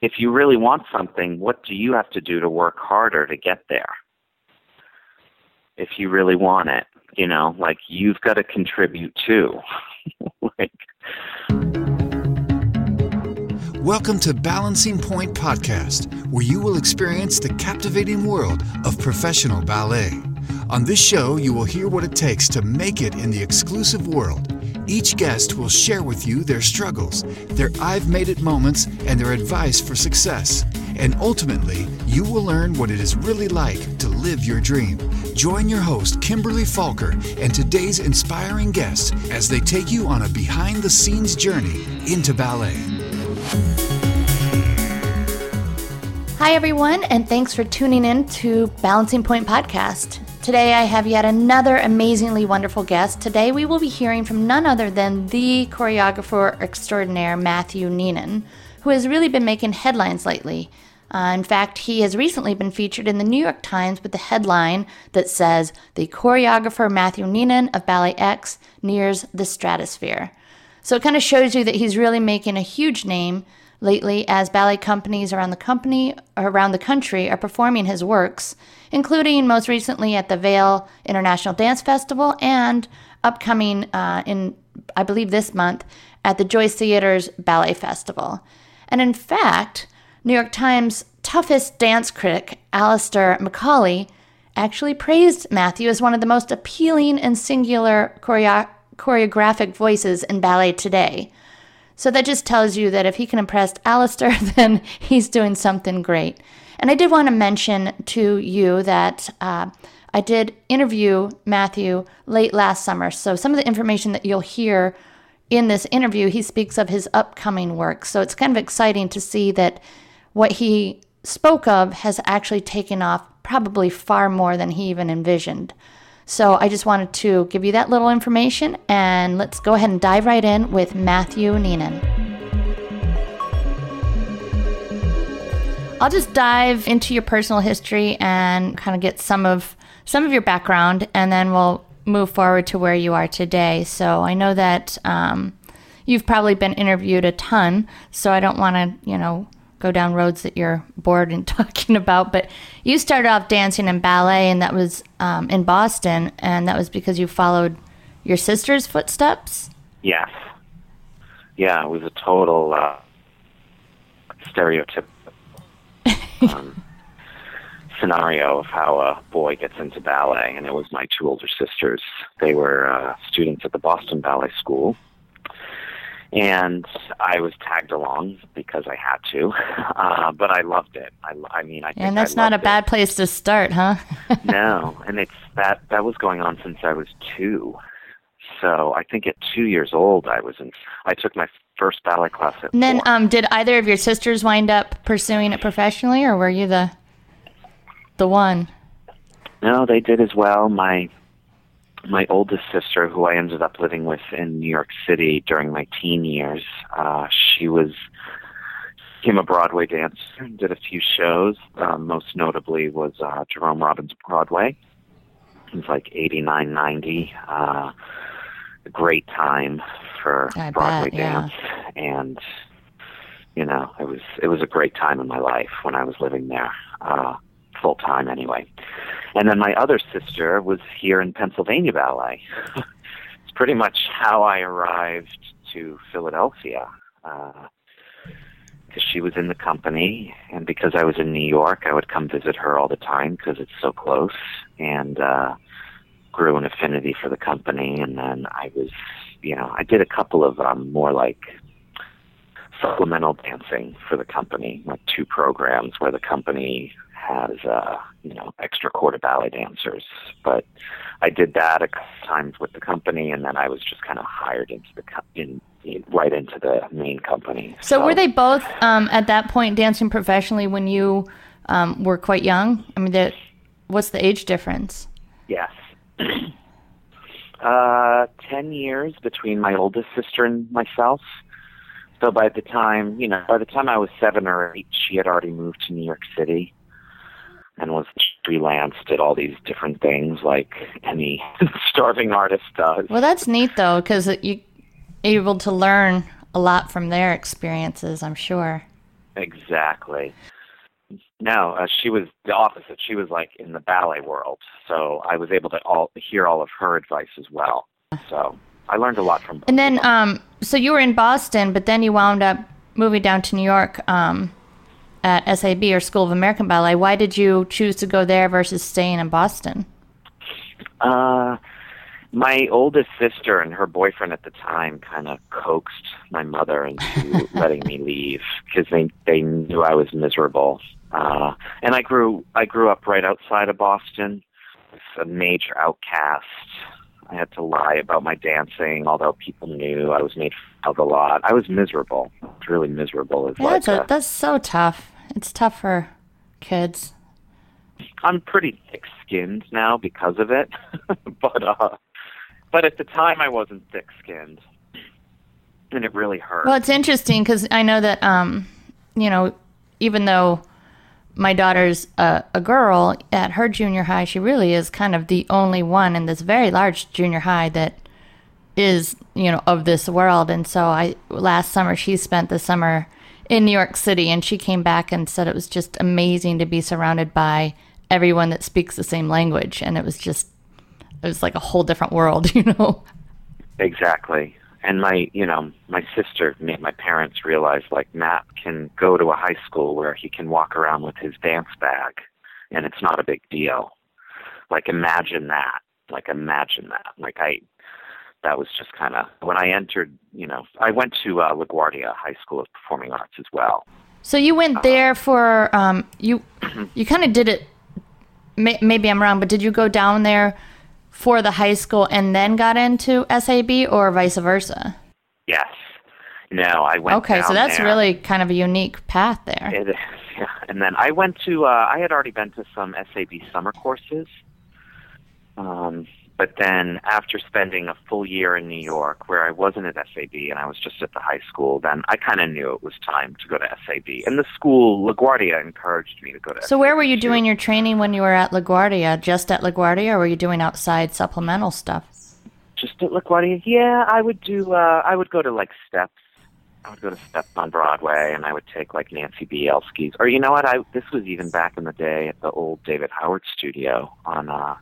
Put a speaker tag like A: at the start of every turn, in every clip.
A: if you really want something, what do you have to do to work harder to get there? If you really want it, you know, like you've got to contribute too. like,
B: Welcome to Balancing Point Podcast, where you will experience the captivating world of professional ballet. On this show, you will hear what it takes to make it in the exclusive world. Each guest will share with you their struggles, their I've made it moments, and their advice for success. And ultimately, you will learn what it is really like to live your dream. Join your host, Kimberly Falker, and today's inspiring guests as they take you on a behind the scenes journey into ballet.
C: Hi, everyone, and thanks for tuning in to Balancing Point Podcast. Today, I have yet another amazingly wonderful guest. Today, we will be hearing from none other than the choreographer extraordinaire, Matthew Neenan, who has really been making headlines lately. Uh, in fact, he has recently been featured in the New York Times with the headline that says, The choreographer Matthew Neenan of Ballet X nears the stratosphere. So it kind of shows you that he's really making a huge name lately as ballet companies around the company around the country are performing his works, including most recently at the Vail International Dance Festival and upcoming uh, in I believe this month at the Joyce Theater's Ballet Festival. And in fact, New York Times toughest dance critic Alastair Macaulay actually praised Matthew as one of the most appealing and singular choreo- choreographic voices in ballet today. So that just tells you that if he can impress Alastair, then he's doing something great. And I did want to mention to you that uh, I did interview Matthew late last summer. So some of the information that you'll hear in this interview, he speaks of his upcoming work. So it's kind of exciting to see that what he spoke of has actually taken off probably far more than he even envisioned. So I just wanted to give you that little information and let's go ahead and dive right in with Matthew Neenan. I'll just dive into your personal history and kind of get some of some of your background and then we'll move forward to where you are today. So I know that um, you've probably been interviewed a ton, so I don't want to, you know, go down roads that you're bored and talking about. But you started off dancing in ballet, and that was um, in Boston, and that was because you followed your sister's footsteps.
A: yes. Yeah, it was a total uh, stereotypical um, scenario of how a boy gets into ballet, and it was my two older sisters. They were uh, students at the Boston Ballet School, and I was tagged along because I had to, uh, but I loved it. I, I mean, I think
C: And that's
A: I
C: not a bad place to start, huh?
A: No, and it's that that was going on since I was two. So I think at two years old, I was in. I took my first ballet class at.
C: and then, um, did either of your sisters wind up pursuing it professionally, or were you the the one?
A: No, they did as well. My my oldest sister, who I ended up living with in New York City during my teen years, uh, she was became a Broadway dancer and did a few shows. Um, most notably was uh, Jerome Robbins Broadway. It was like eighty nine, ninety. Uh, a great time for
C: I
A: Broadway
C: bet, yeah.
A: dance, and you know, it was it was a great time in my life when I was living there, uh, full time anyway. And then my other sister was here in Pennsylvania Ballet. it's pretty much how I arrived to Philadelphia. Because she was in the company, and because I was in New York, I would come visit her all the time because it's so close, and uh, grew an affinity for the company. And then I was, you know, I did a couple of um, more like supplemental dancing for the company, like two programs where the company has, uh, you know, extra corps de ballet dancers. But I did that a couple times with the company, and then I was just kind of hired into the co- in, in right into the main company.
C: So were they both um, at that point dancing professionally when you um, were quite young? I mean, the, what's the age difference?
A: Yes. uh, ten years between my oldest sister and myself. So by the time, you know, by the time I was seven or eight, she had already moved to New York City and was freelance, did all these different things like any starving artist does.
C: Well, that's neat though, because you able to learn a lot from their experiences. I'm sure.
A: exactly. No, uh, she was the opposite. She was like in the ballet world, so I was able to all hear all of her advice as well. So I learned a lot from.
C: And then, um, so you were in Boston, but then you wound up moving down to New York um, at SAB or School of American Ballet. Why did you choose to go there versus staying in Boston?
A: Uh, my oldest sister and her boyfriend at the time kind of coaxed my mother into letting me leave because they they knew I was miserable. Uh, and I grew I grew up right outside of Boston, a major outcast. I had to lie about my dancing, although people knew I was made fun of a lot. I was miserable. I was really miserable. As
C: Yeah,
A: like
C: that's, a,
A: a,
C: that's so tough. It's tough for kids.
A: I'm pretty thick-skinned now because of it, but uh, but at the time I wasn't thick-skinned, and it really hurt.
C: Well, it's interesting because I know that, um, you know, even though my daughter's a, a girl at her junior high, she really is kind of the only one in this very large junior high that is, you know, of this world. And so I last summer she spent the summer in New York City, and she came back and said it was just amazing to be surrounded by everyone that speaks the same language, and it was just it was like a whole different world, you know.
A: Exactly. And my, you know, my sister made my parents realize like Matt can go to a high school where he can walk around with his dance bag and it's not a big deal. Like imagine that. Like imagine that. Like I that was just kind of when I entered, you know, I went to uh, LaGuardia High School of Performing Arts as well.
C: So you went there for um, you you kind of did it. May, maybe I'm wrong, but did you go down there for the high school and then got into SAB, or vice versa?
A: Yes. No, I went.
C: Okay, so that's
A: there.
C: really kind of a unique path there.
A: It is, yeah. And then I went to, uh, I had already been to some SAB summer courses. Um, but then after spending a full year in New York where I wasn't at SAB and I was just at the high school, then I kind of knew it was time to go to SAB. And the school, LaGuardia, encouraged me to go to
C: So where were you
A: too.
C: doing your training when you were at LaGuardia? Just at LaGuardia, or were you doing outside supplemental stuff?
A: Just at LaGuardia? Yeah, I would do, uh, I would go to like steps. I would go to steps on Broadway and I would take like Nancy Bielski's. Or you know what? I This was even back in the day at the old David Howard studio on, uh,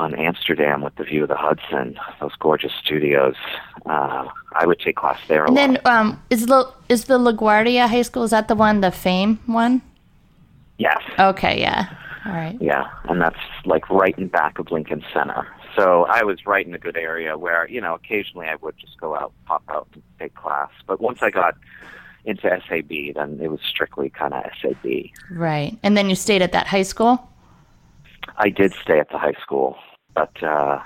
A: on Amsterdam with the view of the Hudson, those gorgeous studios. Uh, I would take class there a
C: And then um, is the is the LaGuardia High School? Is that the one, the Fame one?
A: yes,
C: Okay, yeah. All right.
A: yeah, and that's like right in back of Lincoln Center. So I was right in a good area where you know occasionally I would just go out, pop out, and take class. But once I got into SAB, then it was strictly kind of SAB.
C: Right. And then you stayed at that high school?
A: I did stay at the high school, but uh,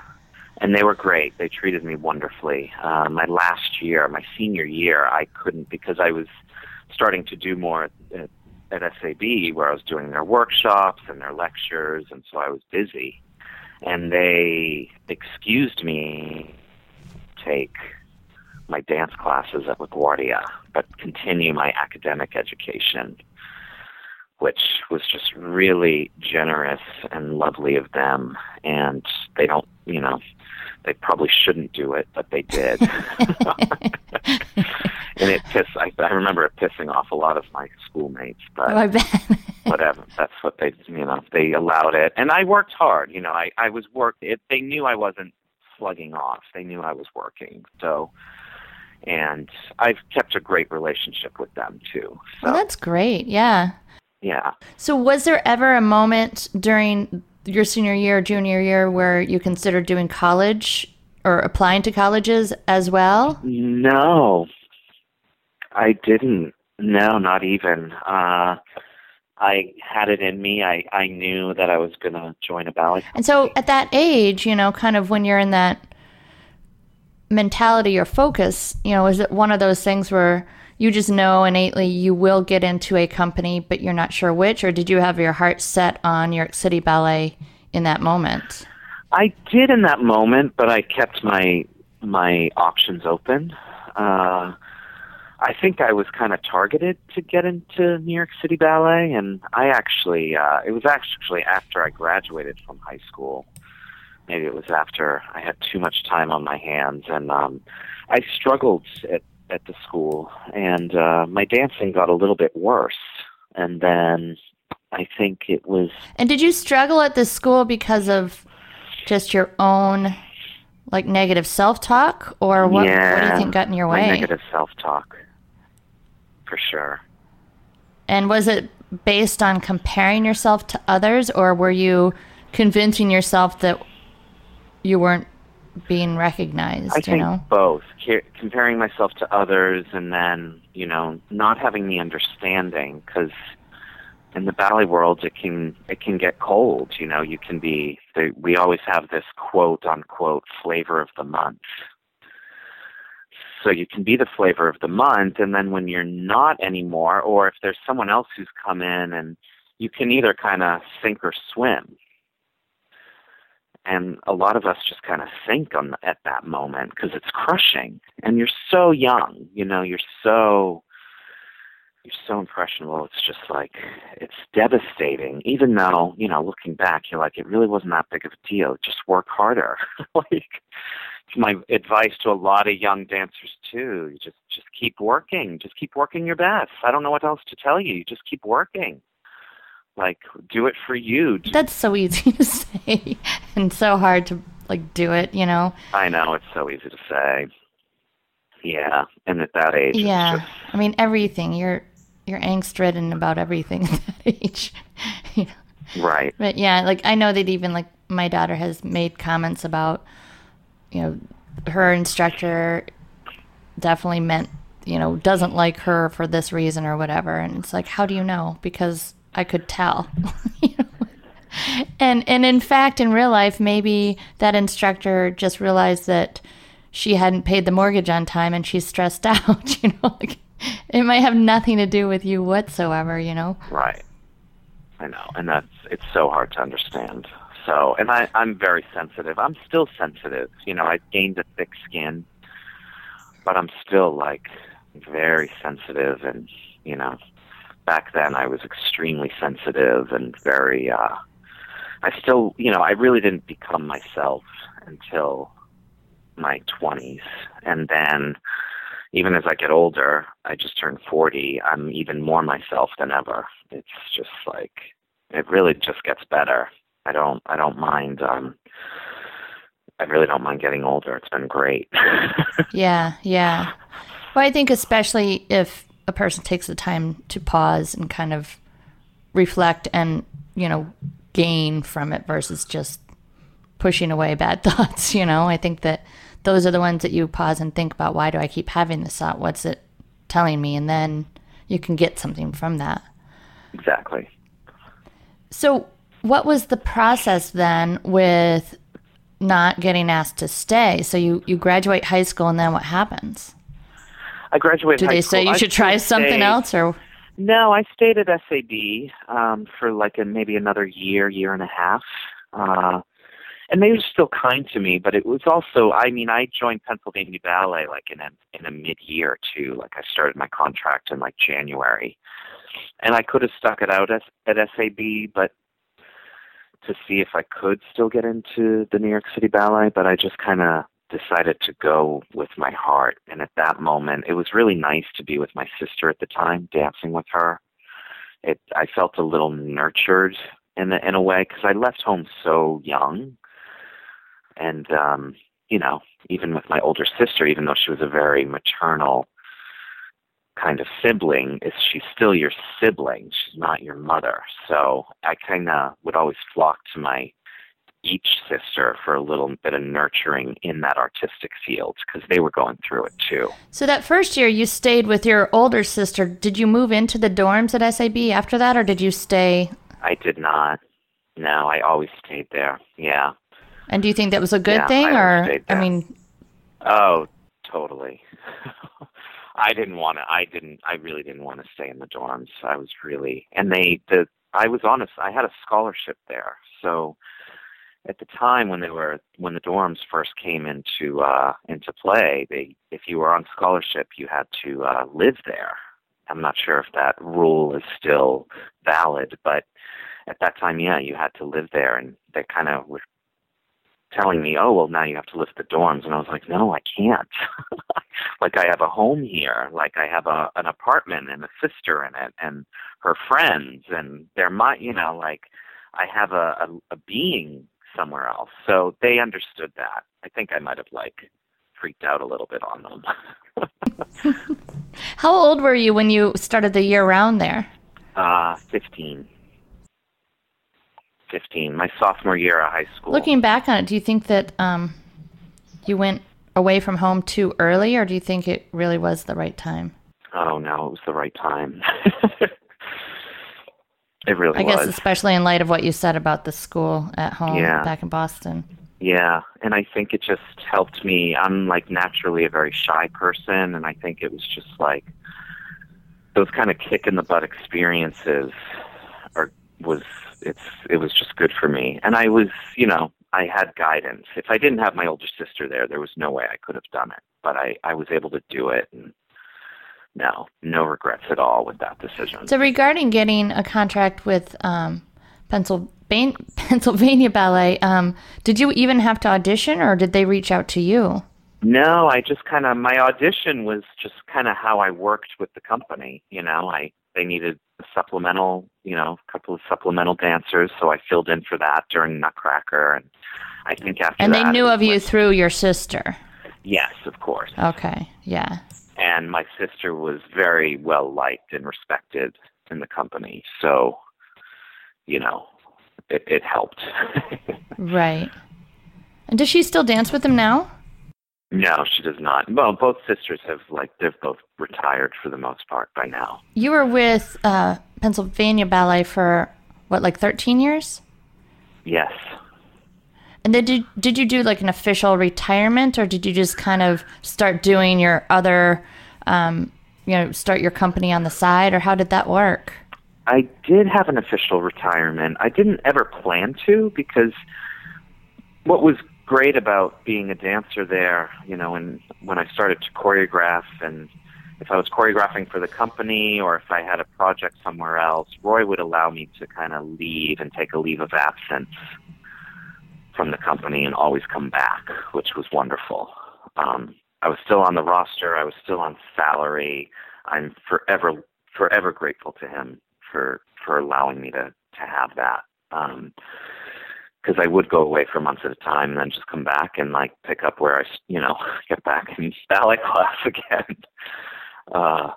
A: and they were great. They treated me wonderfully. Uh, my last year, my senior year, I couldn't because I was starting to do more at, at SAB, where I was doing their workshops and their lectures, and so I was busy. And they excused me take my dance classes at LaGuardia, but continue my academic education which was just really generous and lovely of them. And they don't, you know, they probably shouldn't do it, but they did. and it pissed, I, I remember it pissing off a lot of my schoolmates, but
C: Oh, I bet.
A: whatever. That's what they, you know, they allowed it. And I worked hard. You know, I, I was work. It, they knew I wasn't slugging off. They knew I was working. So, and I've kept a great relationship with them too. So,
C: well, that's great. Yeah.
A: Yeah.
C: So, was there ever a moment during your senior year, junior year, where you considered doing college or applying to colleges as well?
A: No, I didn't. No, not even. Uh, I had it in me. I, I knew that I was going to join a ballet.
C: And so, at that age, you know, kind of when you're in that mentality or focus, you know, is it one of those things where you just know innately you will get into a company, but you're not sure which, or did you have your heart set on New York City Ballet in that moment?
A: I did in that moment, but I kept my my options open. Uh, I think I was kind of targeted to get into New York City Ballet, and I actually uh, it was actually after I graduated from high school. Maybe it was after I had too much time on my hands, and um, I struggled at at the school, and uh, my dancing got a little bit worse. And then I think it was.
C: And did you struggle at the school because of just your own like negative self-talk, or what?
A: yeah,
C: what do you think got in your way?
A: negative self-talk, for sure.
C: And was it based on comparing yourself to others, or were you convincing yourself that you weren't being recognized?
A: I
C: you
A: think
C: know.
A: both. Comparing myself to others, and then you know, not having the understanding because in the ballet world, it can it can get cold. You know, you can be. The, we always have this quote unquote flavor of the month. So you can be the flavor of the month, and then when you're not anymore, or if there's someone else who's come in, and you can either kind of sink or swim. And a lot of us just kind of sink on at that moment because it's crushing, and you're so young. You know, you're so you're so impressionable. It's just like it's devastating. Even though you know, looking back, you're like, it really wasn't that big of a deal. Just work harder. like it's my advice to a lot of young dancers too. You just just keep working. Just keep working your best. I don't know what else to tell you. You just keep working. Like do it for you.
C: That's so easy to say and so hard to like do it, you know.
A: I know it's so easy to say. Yeah, and at that age,
C: Yeah.
A: just
C: I mean everything. You're you're angst ridden about everything at that age. You know?
A: right.
C: But yeah, like I know that even like my daughter has made comments about, you know, her instructor definitely meant, you know, doesn't like her for this reason or whatever. And it's like, how do you know? Because I could tell. And and in fact, in real life, maybe that instructor just realized that she hadn't paid the mortgage on time and she's stressed out. You know, like it might have nothing to do with you whatsoever. You know.
A: Right. I know, and that's it's so hard to understand. So, and I I'm very sensitive. I'm still sensitive. You know, I've gained a thick skin, but I'm still like very sensitive and, you know, back then I was extremely sensitive and very uh I still, you know, I really didn't become myself until my 20s. And then even as I get older, I just turned 40, I'm even more myself than ever. It's just like it really just gets better. I don't I don't mind um I really don't mind getting older. It's been great.
C: Yeah, yeah. Well, I think especially if a person takes the time to pause and kind of reflect and, you know, gain from it versus just pushing away bad thoughts, you know. I think that those are the ones that you pause and think about why do I keep having this thought? What's it telling me? And then you can get something from that.
A: exactly.
C: So, what was the process then with not getting asked to stay? So you you graduate high school and then what happens?
A: I graduated
C: Do
A: high
C: they say
A: school.
C: you should try something else or
A: No, I stayed at SAB um, for like a, maybe another year, year and a half. Uh, and they were still kind to me, but it was also, I mean, I joined Pennsylvania Ballet like in a, in a mid-year too. Like I started my contract in like January. And I could have stuck it out at, at SAB, but to see if I could still get into the New York City Ballet, but I just kind of decided to go with my heart. And at that moment, it was really nice to be with my sister at the time, dancing with her. It I felt a little nurtured in a, in a way because I left home so young, and um, you know, even with my older sister, even though she was a very maternal kind of sibling, is she's still your sibling. She's not your mother. So I kind of would always flock to my each sister for a little bit of nurturing in that artistic field because they were going through it too.
C: So that first year you stayed with your older sister. Did you move into the dorms at SAB after that or did you stay
A: I did not. No, I always stayed there. Yeah.
C: and do you think that was a good
A: Yeah,
C: thing
A: I
C: or I mean
A: Oh, totally. I didn't want to. I didn't. I really didn't want to stay in the dorms. I was really, and they. The. I was honest. I had a scholarship there, so at the time when they were when the dorms first came into uh into play, they if you were on scholarship, you had to uh live there. I'm not sure if that rule is still valid, but at that time, yeah, you had to live there, and they kind of were telling me, "Oh, well, now you have to lift the dorms," and I was like, "No, I can't. like, I have a home here. Like, I have a an apartment and a sister in it, and her friends, and they're my, you know, like, I have a a, a being somewhere else." So they understood that. I think I might have like freaked out a little bit on them.
C: How old were you when you started the year round there?
A: Uh, fifteen. 15, my sophomore year of high school.
C: Looking back on it, do you think that um, you went away from home too early, or do you think it really was the right time?
A: Oh no, it was the right time. it really
C: I
A: was.
C: guess, especially in light of what you said about the school at home
A: Yeah.
C: back in Boston.
A: Yeah, and I think it just helped me. I'm like naturally a very shy person, and I think it was just like those kind of kick in the butt experiences are was it's it was just good for me. And I was, you know, I had guidance. If I didn't have my older sister there, there was no way I could have done it. But I I was able to do it, and no, no regrets at all with that decision.
C: So, regarding getting a contract with um, Pennsylvania, Pennsylvania Ballet, um, did you even have to audition, or did they reach out to you?
A: No, I just kind of my audition was just kind of how I worked with the company. You know, I they needed a supplemental, you know, a couple of supplemental dancers, so I filled in for that during Nutcracker, and I think after
C: And they
A: that,
C: knew of you
A: went-
C: through your sister.
A: Yes, of course.
C: Okay, yeah.
A: And my sister was very well liked and respected in the company, so you know, it, it helped.
C: Right. And does she still dance with them now?
A: no, she does not. Well, both sisters have like they've both retired for the most part by now.
C: You were with uh, Pennsylvania Ballet for what, like 13 years?
A: Yes.
C: And did did you do like an official retirement, or did you just kind of start doing your other, um, you know, start your company on the side, or how did that work?
A: I did have an official retirement. I didn't ever plan to because what was great about being a dancer there, you know, and when I started to choreograph and if I was choreographing for the company or if I had a project somewhere else, Roy would allow me to kind of leave and take a leave of absence from the company and always come back, which was wonderful. Um, I was still on the roster. I was still on salary. I'm forever, forever grateful to him for for allowing me to to have that. Um, because I would go away for months at a time and then just come back and like pick up where I, you know, get back in ballet class again. Uh,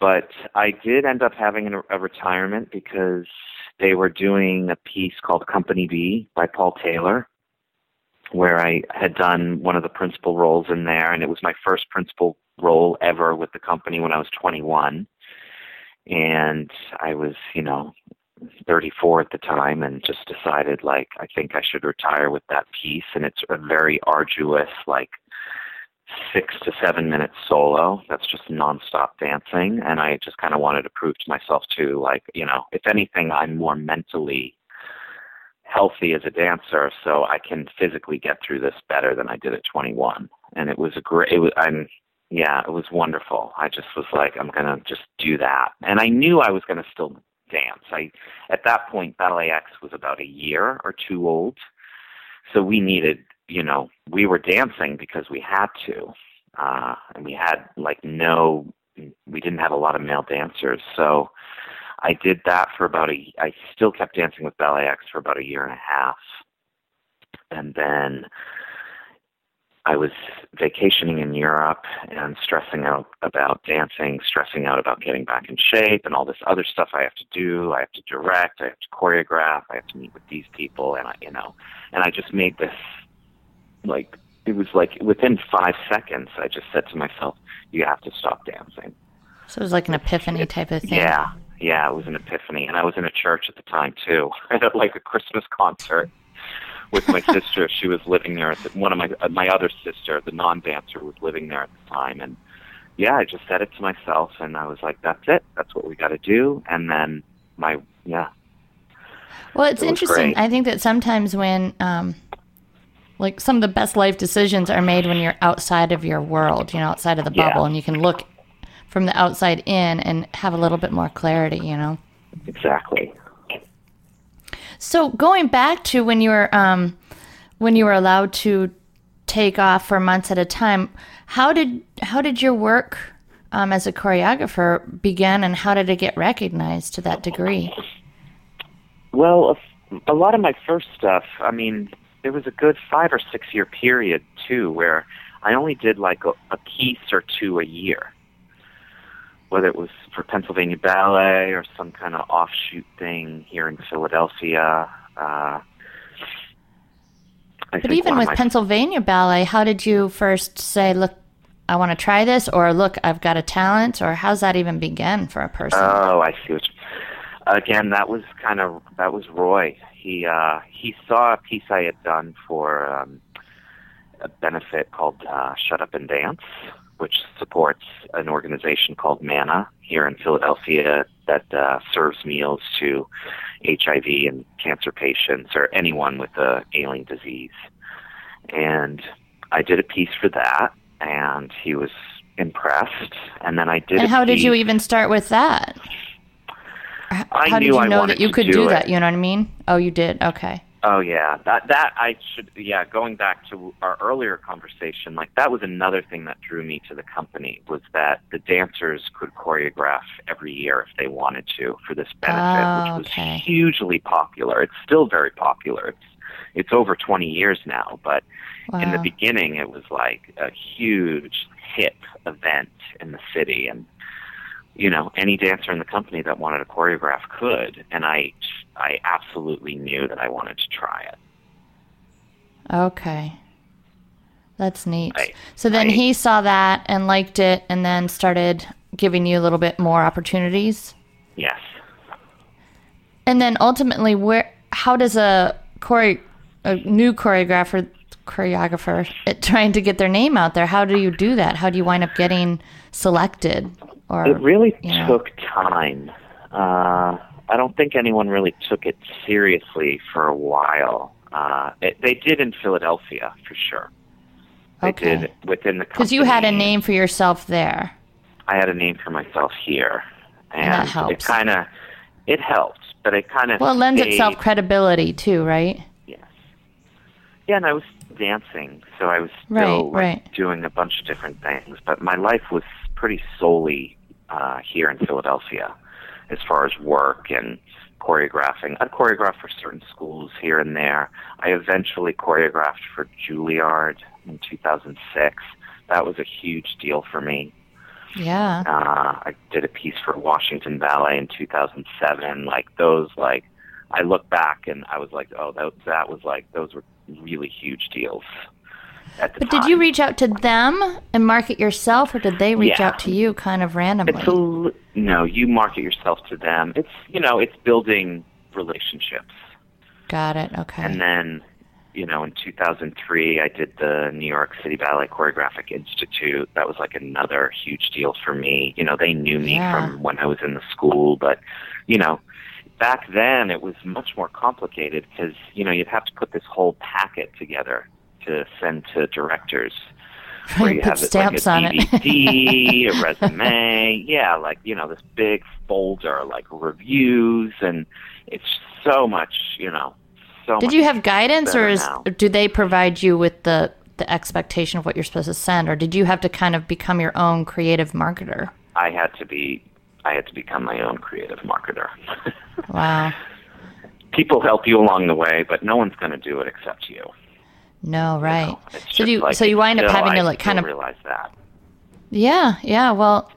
A: but I did end up having a, a retirement because they were doing a piece called Company B by Paul Taylor, where I had done one of the principal roles in there, and it was my first principal role ever with the company when I was 21. And I was, you know, 34 at the time and just decided like I think I should retire with that piece and it's a very arduous like 6 to 7 minute solo that's just nonstop dancing and I just kind of wanted to prove to myself too like you know if anything I'm more mentally healthy as a dancer so I can physically get through this better than I did at 21 and it was a great it was I'm yeah, it was wonderful. I just was like, I'm gonna just do that, and I knew I was gonna still dance. I at that point Ballet X was about a year or two old. So we needed, you know, we were dancing because we had to. Uh and we had like no we didn't have a lot of male dancers. So I did that for about a I still kept dancing with Ballet X for about a year and a half. And then I was vacationing in Europe and stressing out about dancing, stressing out about getting back in shape and all this other stuff I have to do. I have to direct, I have to choreograph, I have to meet with these people and I you know and I just made this like it was like within five seconds I just said to myself, You have to stop dancing.
C: So it was like an epiphany type of thing.
A: Yeah. Yeah, it was an epiphany. And I was in a church at the time too. at like a Christmas concert with my sister. She was living there. At the, one of my uh, my other sister, the non-dancer, was living there at the time. And yeah, I just said it to myself, and I was like, "That's it. That's what we got to do." And then my yeah,
C: Well, it's
A: It
C: interesting.
A: great.
C: I think that sometimes when, um, like, some of the best life decisions are made when you're outside of your world, you know, outside of the
A: Yeah.
C: bubble, and you can look from the outside in and have a little bit more clarity, you know.
A: exactly.
C: So going back to when you were um, when you were allowed to take off for months at a time, how did how did your work um, as a choreographer begin, and how did it get recognized to that degree?
A: Well, a, a lot of my first stuff, I mean, there was a good five or six year period too where I only did like a, a piece or two a year, whether it was for Pennsylvania Ballet or some kind of offshoot thing here in Philadelphia. Uh, I
C: But even with
A: my
C: Pennsylvania Ballet, how did you first say, "Look, I want to try this," or "Look, I've got a talent," or how's that even begin for a person?
A: Oh, I see. What you, again, that was kind of that was Roy. He uh, he saw a piece I had done for um, a benefit called uh, Shut Up and Dance, which supports an organization called MANNA here in Philadelphia that uh, serves meals to HIV and cancer patients or anyone with a ailing disease. And I did a piece for that, and he was impressed. And then I did.
C: and how did you even start with that?
A: I
C: how did you
A: I
C: know that you could
A: do
C: do
A: it.
C: that? You know what I mean? Oh, you did. Okay.
A: Oh yeah, that that I should yeah. Going back to our earlier conversation, like that was another thing that drew me to the company was that the dancers could choreograph every year if they wanted to for this benefit,
C: Oh,
A: which was
C: okay.
A: hugely popular. It's still very popular. It's it's over 20 years now, but in the beginning it was like a huge hip event in the city and you know any dancer in the company that wanted to choreograph could and i i absolutely knew that i wanted to try it
C: Okay. That's neat.
A: I-
C: so then
A: I-
C: he saw that and liked it and then started giving you a little bit more opportunities.
A: yes
C: And then ultimately where how does a chore a new choreographer choreographer it, trying to get their name out there, how do you do that? How do you wind up getting selected or
A: it really
C: yeah.
A: took time uh i don't think anyone really took it seriously for a while uh it, they did in philadelphia for sure they
C: Okay.
A: did within the
C: Because you had a name for yourself there.
A: I had a name for myself here, and,
C: that
A: it kind of it helped, but it kind of
C: Well, it lends itself credibility too, right?
A: Yes. Yeah, and I was dancing, so I was
C: Right,
A: still like,
C: right.
A: doing a bunch of different things, but my life was pretty solely uh, here in Philadelphia, as far as work and choreographing. I'd choreograph for certain schools here and there. I eventually choreographed for Juilliard in 2006. That was a huge deal for me.
C: Yeah.
A: Uh, I did a piece for Washington Ballet in 2007. Like those, like I look back and I was like, oh, that that was like those were really huge deals. At the
C: But
A: time.
C: did you reach out to them and market yourself, or did they reach
A: Yeah.
C: out to you kind of randomly?
A: It's a l- no. You market yourself to them. It's you know, it's building relationships,
C: Got it. Okay.
A: and then. You know, in 2003, I did the New York City Ballet Choreographic Institute. That was like another huge deal for me. You know, they knew me
C: Yeah.
A: from when I was in the school, but, you know, back then it was much more complicated because, you know, you'd have to put this whole packet together to send to directors. Where you have it,
C: stamps
A: like
C: on
A: a
C: it.
A: DVD, a resume, yeah, like you know this big folder, like reviews, and it's so much, you know, so.
C: Did you have guidance, or is, do they provide you with the the expectation of what you're supposed to send, or did you have to kind of become your own creative marketer?
A: I had to be, I had to become my own creative marketer.
C: Wow.
A: People help you along the way, but no one's going to do it except you.
C: No, right.
A: It's
C: so do you,
A: like
C: so you wind up having to like kind of
A: realize that.
C: yeah, yeah. Well,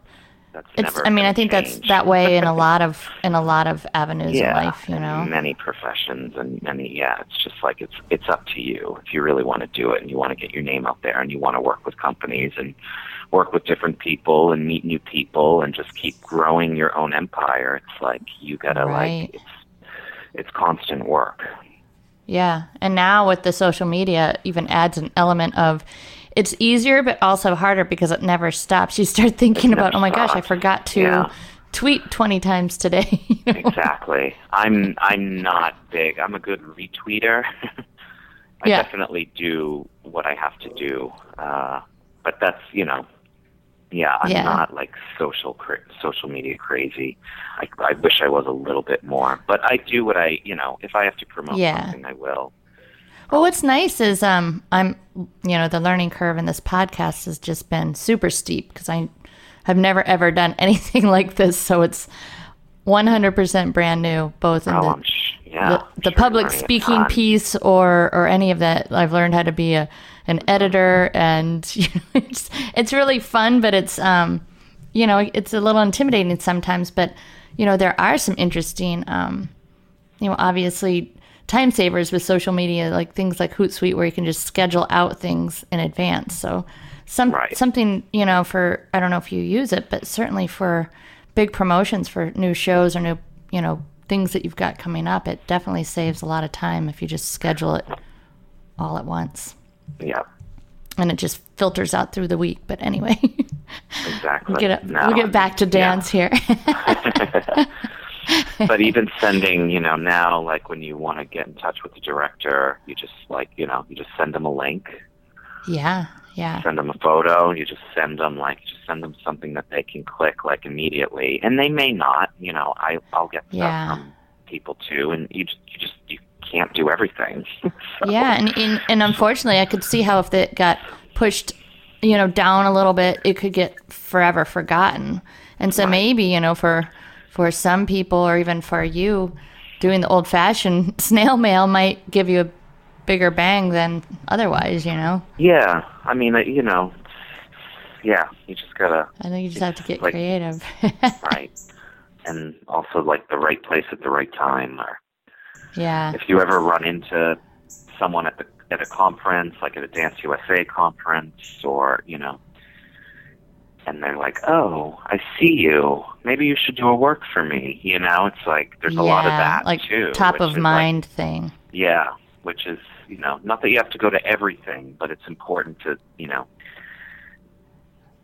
A: That's
C: it's.
A: never
C: I mean, I think that's that way in a lot of in a lot of avenues
A: yeah,
C: of life. You know.
A: many professions and many. Yeah, it's just like it's it's up to you if you really want to do it and you want to get your name out there and you want to work with companies and work with different people and meet new people and just keep growing your own empire. It's like you gotta
C: Right.
A: like it's it's constant work.
C: Yeah. And now with the social media, even adds an element of it's easier, but also harder because it never stops. You start thinking about, oh my gosh, I forgot to
A: Yeah.
C: tweet 20 times today. You know?
A: exactly. I'm I'm not big. I'm a good retweeter. I
C: Yeah.
A: definitely do what I have to do, uh, but that's you know, yeah. I'm
C: Yeah.
A: not like social cra- social media crazy. I I wish I was a little bit more, but I do what I you know. If I have to promote
C: Yeah.
A: something, I will.
C: Well, what's nice is um, I'm, you know, the learning curve in this podcast has just been super steep because I have never ever done anything like this. So it's 100% brand new, both in
A: Oh,
C: the,
A: sh- yeah,
C: the, the
A: sure
C: public
A: you're learning a
C: speaking piece or or any of that. I've learned how to be a an editor, and you know, it's it's really fun, but it's um, you know, it's a little intimidating sometimes. But you know, there are some interesting um, you know, obviously time savers with social media, like things like Hootsuite, where you can just schedule out things in advance. So some
A: Right.
C: something you know for I don't know if you use it, but certainly for big promotions for new shows or new you know things that you've got coming up, it definitely saves a lot of time if you just schedule it all at once.
A: Yeah,
C: And it just filters out through the week. But anyway,
A: exactly.
C: get
A: No,
C: we'll get back to
A: yeah.
C: dance here.
A: but even sending, you know, now like when you want to get in touch with the director, you just like, you know, you just send them a link,
C: yeah, yeah,
A: send them a photo, you just send them like, just send them something that they can click like immediately, and they may not, you know, I I'll get stuff
C: Yeah.
A: from people too, and you just you just you can't do everything. So,
C: yeah. And, and and unfortunately, I could see how if it got pushed, you know, down a little bit, it could get forever forgotten. And so maybe you know for for some people or even for you, doing the old fashioned snail mail might give you a bigger bang than otherwise. You know.
A: Yeah, I mean, uh, you know, yeah, you just gotta
C: I think you just have to get
A: Like-
C: creative.
A: right, and also like the right place at the right time, or
C: yeah.
A: if you ever run into someone at the at a conference, like at a Dance USA conference, or you know, and they're like, "Oh, I see you. Maybe you should do a work for me." You know, it's like there's a lot of that
C: like
A: too.
C: top of
A: is, like,
C: mind thing.
A: yeah, which is you know, not that you have to go to everything, but it's important to you know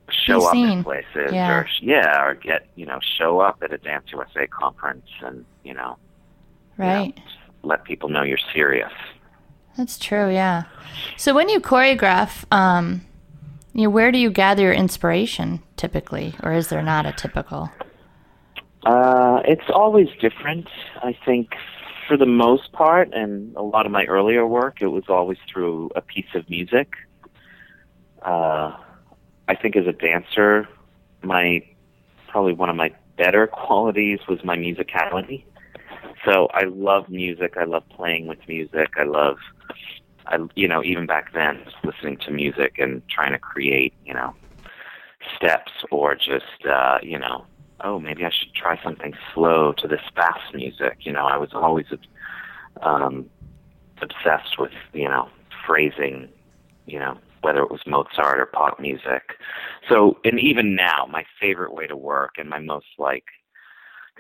A: show up in places
C: Yeah.
A: or yeah, or get you know show up at a Dance USA conference and you know you know,
C: Right.
A: let people know you're serious.
C: That's true, yeah. So when you choreograph, um, you know, where do you gather your inspiration typically, or is there not a typical?
A: Uh, it's always different. I think for the most part, and a lot of my earlier work, it was always through a piece of music. Uh, I think as a dancer, my probably one of my better qualities was my musicality. So I love music. I love playing with music. I love, I you know, even back then, just listening to music and trying to create, you know, steps or just, uh, you know, oh, maybe I should try something slow to this fast music. You know, I was always um, obsessed with, you know, phrasing, you know, whether it was Mozart or pop music. So, and even now, my favorite way to work and my most like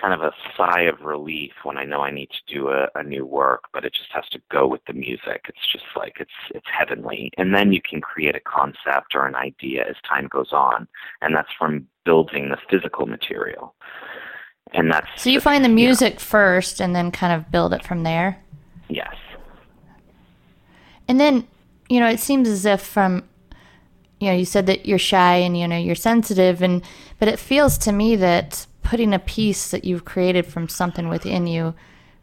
A: kind of a sigh of relief when I know I need to do a, a new work, but it just has to go with the music. It's just like it's it's heavenly, and then you can create a concept or an idea as time goes on, and that's from building the physical material. And that's
C: So you find the music first, and then kind of build it from there.
A: yes,
C: And then, you know, it seems as if from, you know, you said that you're shy and you know you're sensitive, and but it feels to me that putting a piece that you've created from something within you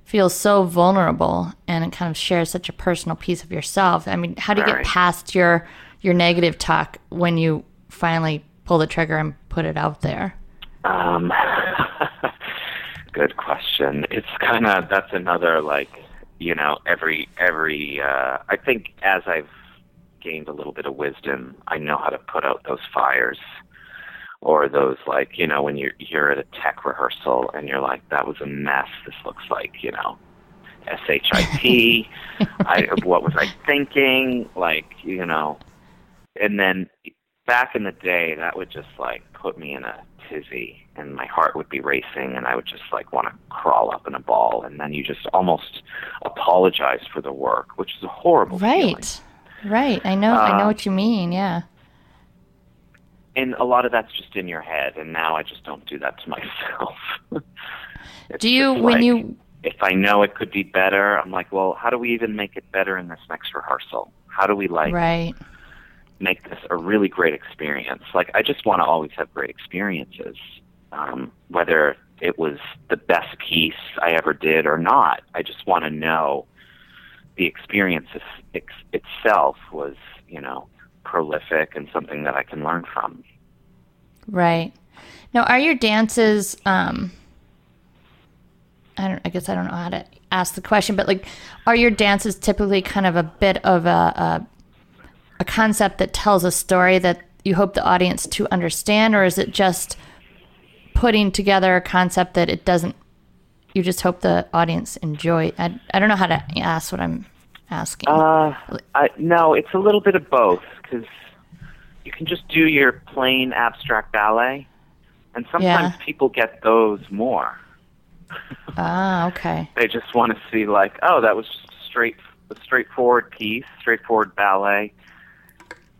C: feels so vulnerable, and it kind of shares such a personal piece of yourself. I mean, how do you get past your your negative talk when you finally pull the trigger and put it out there?
A: Um, good question. It's kind of that's another like you know every every uh, I think as I've gained a little bit of wisdom, I know how to put out those fires or those like you know when you're you're at a tech rehearsal and you're like that was a mess. This looks like you know shit. I what was I thinking? Like you know, and then back in the day, that would just like put me in a tizzy, and my heart would be racing, and I would just like want to crawl up in a ball, and then you just almost apologize for the work, which is a horrible feeling.
C: Right, right. I know. I know
A: Uh,
C: what you mean. Yeah.
A: And a lot of that's just in your head, and now I just don't do that to myself.
C: Do you
A: just
C: when you
A: if I know it could be better, I'm like, well, how do we even make it better in this next rehearsal? How do we like
C: right?
A: make this a really great experience. Like I just want to always have great experiences, um, whether it was the best piece I ever did or not. I just want to know the experience is, itself was, you know, prolific and something that I can learn from.
C: Right. Now, are your dances? Um, I don't. I guess I don't know how to ask the question, but like, are your dances typically kind of a bit of a, a a concept that tells a story that you hope the audience to understand, or is it just putting together a concept that it doesn't? You just hope the audience enjoy. I I don't know how to ask what I'm asking.
A: Uh, I, no, it's a little bit of both because you can just do your plain abstract ballet, and sometimes
C: Yeah.
A: people get those more.
C: ah, okay.
A: They just want to see like, oh, that was straight, a straightforward piece, straightforward ballet,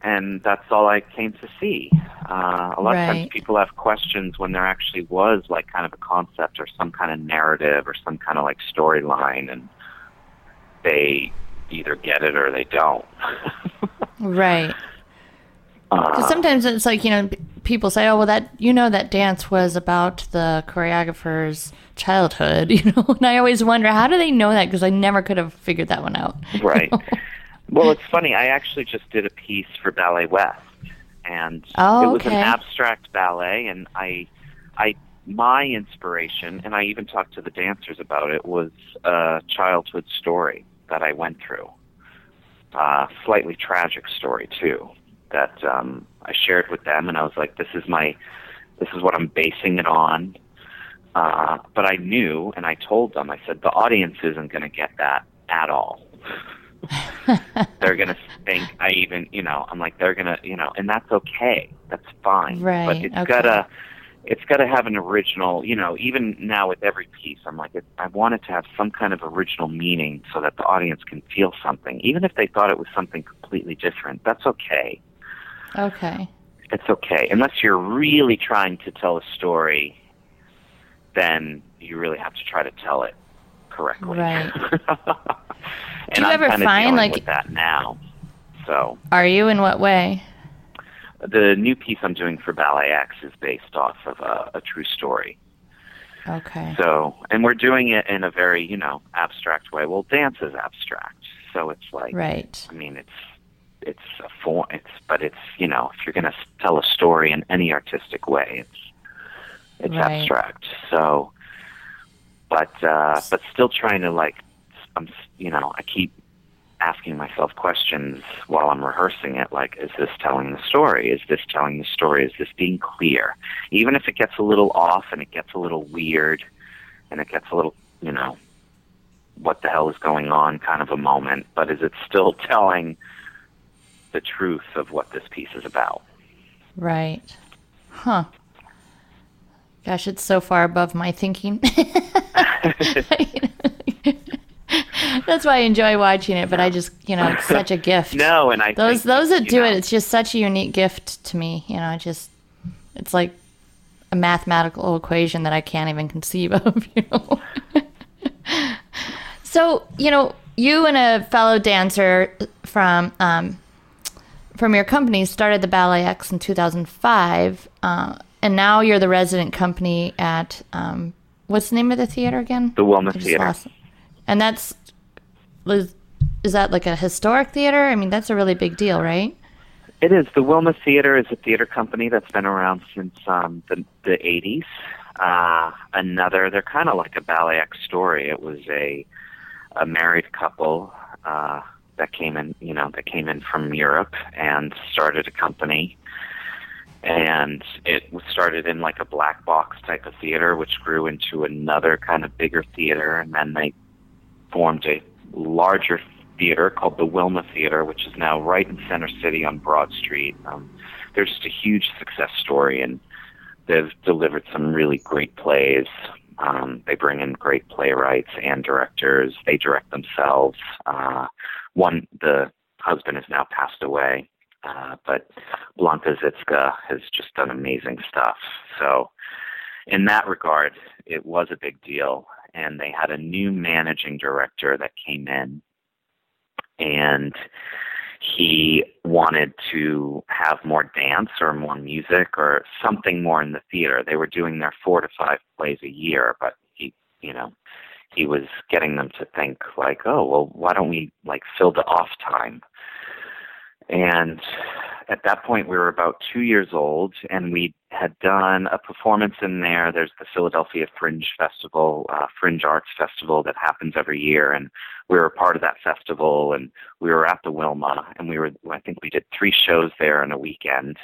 A: and that's all I came to see. Uh, a lot of times people have questions when there actually was like kind of a concept or some kind of narrative or some kind of like storyline, and they either get it or they don't.
C: Right.
A: Uh,
C: Because sometimes it's like you know people say, "Oh, well, that you know that dance was about the choreographer's childhood," you know, and I always wonder how do they know that because I never could have figured that one out.
A: Right. well, it's funny. I actually just did a piece for Ballet West, and
C: Oh,
A: it was an abstract ballet, and I, I, my inspiration, and I even talked to the dancers about it, was a childhood story that I went through. Uh, slightly tragic story too that um, I shared with them, and I was like, "This is my, this is what I'm basing it on." Uh, but I knew, and I told them, I said, the audience isn't going to get that at all. they're going to think I even, you know, I'm like, they're going to, you know, and that's okay. That's fine.
C: Right, But
A: it's
C: okay.
A: gotta, it's gotta have an original, you know, even now with every piece, I'm like, it, I want it to have some kind of original meaning so that the audience can feel something. Even if they thought it was something completely different, that's okay.
C: Okay.
A: It's okay. Unless you're really trying to tell a story, then you really have to try to tell it correctly.
C: Right. Do you
A: I'm
C: ever find, like-
A: that now? So
C: Are you in what way?
A: The new piece I'm doing for Ballet X is based off of a, a true story.
C: Okay.
A: So, and we're doing it in a very, you know, abstract way. Well, dance is abstract, so it's like,
C: Right.
A: I mean, it's it's a form. It's but it's you know, if you're going to tell a story in any artistic way, it's it's
C: Right.
A: abstract. So, but uh, but still trying to like, I'm you know, I keep asking myself questions while I'm rehearsing it. Like, is this telling the story? Is this telling the story? Is this being clear? Even if it gets a little off and it gets a little weird, and it gets a little, you know, what the hell is going on kind of a moment, but is it still telling the truth of what this piece is about?
C: Right. Huh. Gosh, it's so far above my thinking. That's why I enjoy watching it, but I just, you know, it's such a gift.
A: No, and I
C: those those that do
A: know,
C: it, it's just such a unique gift to me. You know, it just it's like a mathematical equation that I can't even conceive of. You know. so you know, you and a fellow dancer from um, from your company started the Ballet X in 2005, uh, and now you're the resident company at um, what's the name of the theater again?
A: the
C: just
A: Theater.
C: And that's is, that like a historic theater? I mean, that's a really big deal, right?
A: It is. The Wilma Theater is a theater company that's been around since um, the the 80s. Uh, another, they're kind of like a ballet story. It was a a married couple uh, that came in, you know, that came in from Europe and started a company. And it started in like a black box type of theater, which grew into another kind of bigger theater, and then they formed a larger theater called the Wilma Theater, which is now right in Center City on Broad Street. Um, they're just a huge success story, and they've delivered some really great plays. Um, they bring in great playwrights and directors. They direct themselves. Uh, one, the husband has now passed away, uh, but Blanka Zizka has just done amazing stuff. So, in that regard, it was a big deal. And they had a new managing director that came in, and he wanted to have more dance or more music or something more in the theater. They were doing their four to five plays a year, but he, you know, he was getting them to think like, oh, well, why don't we like fill the off time? And at that point, we were about two years old, and we had done a performance in there. There's the Philadelphia Fringe Festival, uh, Fringe Arts Festival that happens every year, and we were a part of that festival. And we were at the Wilma, and we were, I think, we did three shows there in a weekend,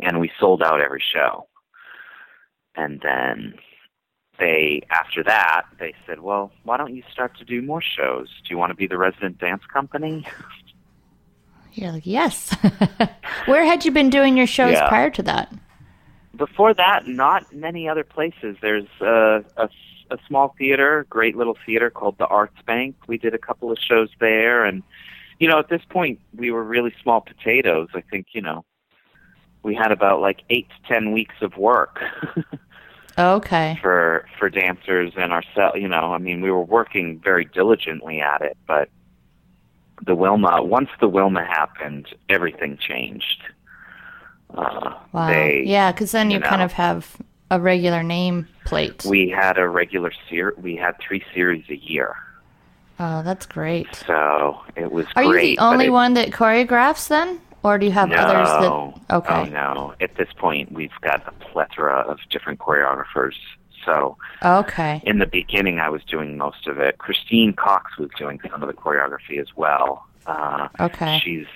A: and we sold out every show. And then they, after that, they said, "Well, why don't you start to do more shows? Do you want to be the resident dance company?"
C: You're like, yes. Where had you been doing your shows
A: Yeah.
C: prior to that?
A: before that, not many other places. There's uh, a, a small theater, great little theater called the Arts Bank. We did a couple of shows there, and you know, at this point, we were really small potatoes. I think you know, we had about like eight to ten weeks of work
C: Okay.
A: for for dancers and ourselves. You know, I mean, we were working very diligently at it, but the Wilma, once the Wilma happened, everything changed. Uh,
C: Wow.
A: They,
C: yeah, because then you,
A: you
C: kind of have a regular name plate.
A: we had a regular ser we had three series a year
C: oh, that's great.
A: so it was
C: Are
A: great
C: you the only
A: it-
C: one that choreographs then? Or do you have
A: no,
C: others that. Okay.
A: oh no at this point we've got a plethora of different choreographers so
C: Okay.
A: in the beginning i was doing most of it christine cox was doing some of the choreography as well uh
C: Okay.
A: she's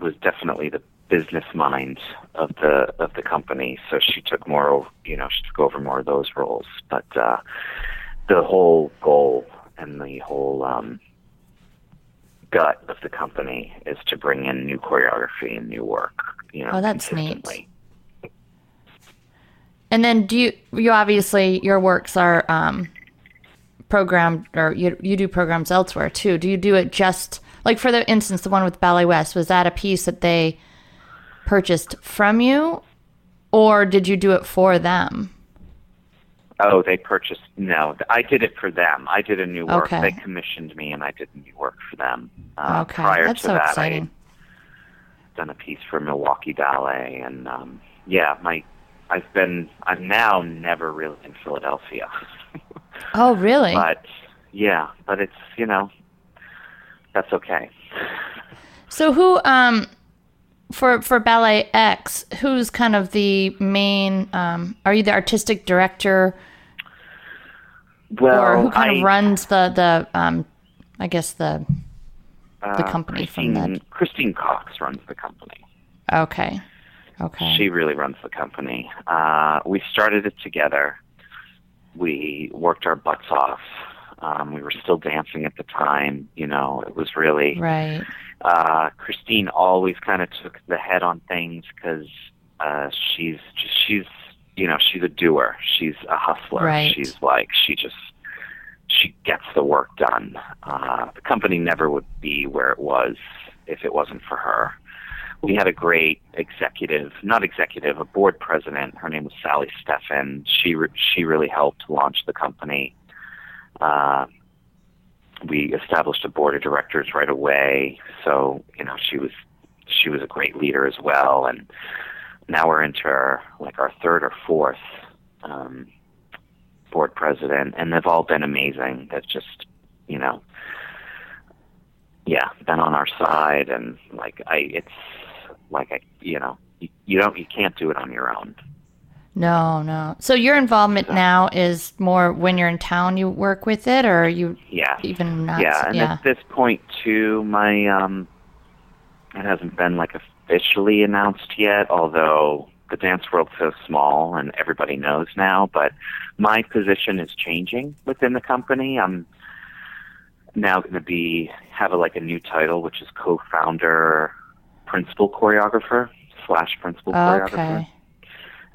A: was definitely the business mind of the of the company so she took more you know she took over more of those roles but uh the whole goal and the whole um gut of the company is to bring in new choreography and new work you know
C: Oh, that's neat. And then do you you obviously your works are um programmed or you you do programs elsewhere too. Do you do it just like for the instance the one with Ballet West was that a piece that they purchased from you or did you do it for them?
A: oh they purchased no i did it for them i did a new work
C: Okay.
A: they commissioned me and i did a new work for them uh,
C: okay.
A: prior
C: That's
A: to
C: so
A: that
C: exciting.
A: I, done a piece for Milwaukee Ballet, and um, yeah, my I've been I'm now never really in Philadelphia,
C: oh, really?
A: but yeah, but it's you know that's okay.
C: So who um for for Ballet X, who's kind of the main um are you the artistic director
A: Well,
C: or who kind
A: I,
C: of runs the the um I guess the the
A: uh,
C: company from
A: Christine,
C: that?
A: Christine Cox runs the company.
C: Okay. Okay.
A: She really runs the company. Uh, we started it together. We worked our butts off. Um, we were still dancing at the time. You know, it was really
C: right.
A: uh, Christine always kind of took the head on things because uh, she's just, she's you know she's a doer. She's a hustler.
C: Right.
A: She's like she just she gets the work done. Uh, the company never would be where it was if it wasn't for her. We had a great executive, not executive, a board president. Her name was Sally Steffen. She re- she really helped launch the company. Uh, we established a board of directors right away. So you know she was she was a great leader as well. And now we're into our, like our third or fourth um, board president, and they've all been amazing. They've just you know yeah been on our side, and like I it's like I you know you, you don't you can't do it on your own.
C: No, no. So your involvement now is more when you're in town you work with it or are you
A: Yeah.
C: even not
A: yeah, and
C: yeah.
A: at this point too, my um, it hasn't been like officially announced yet. Although the dance world's so small and everybody knows now, but my position is changing within the company. I'm now going to be have a, like a new title, which is co-founder, principal choreographer slash principal choreographer.
C: Okay.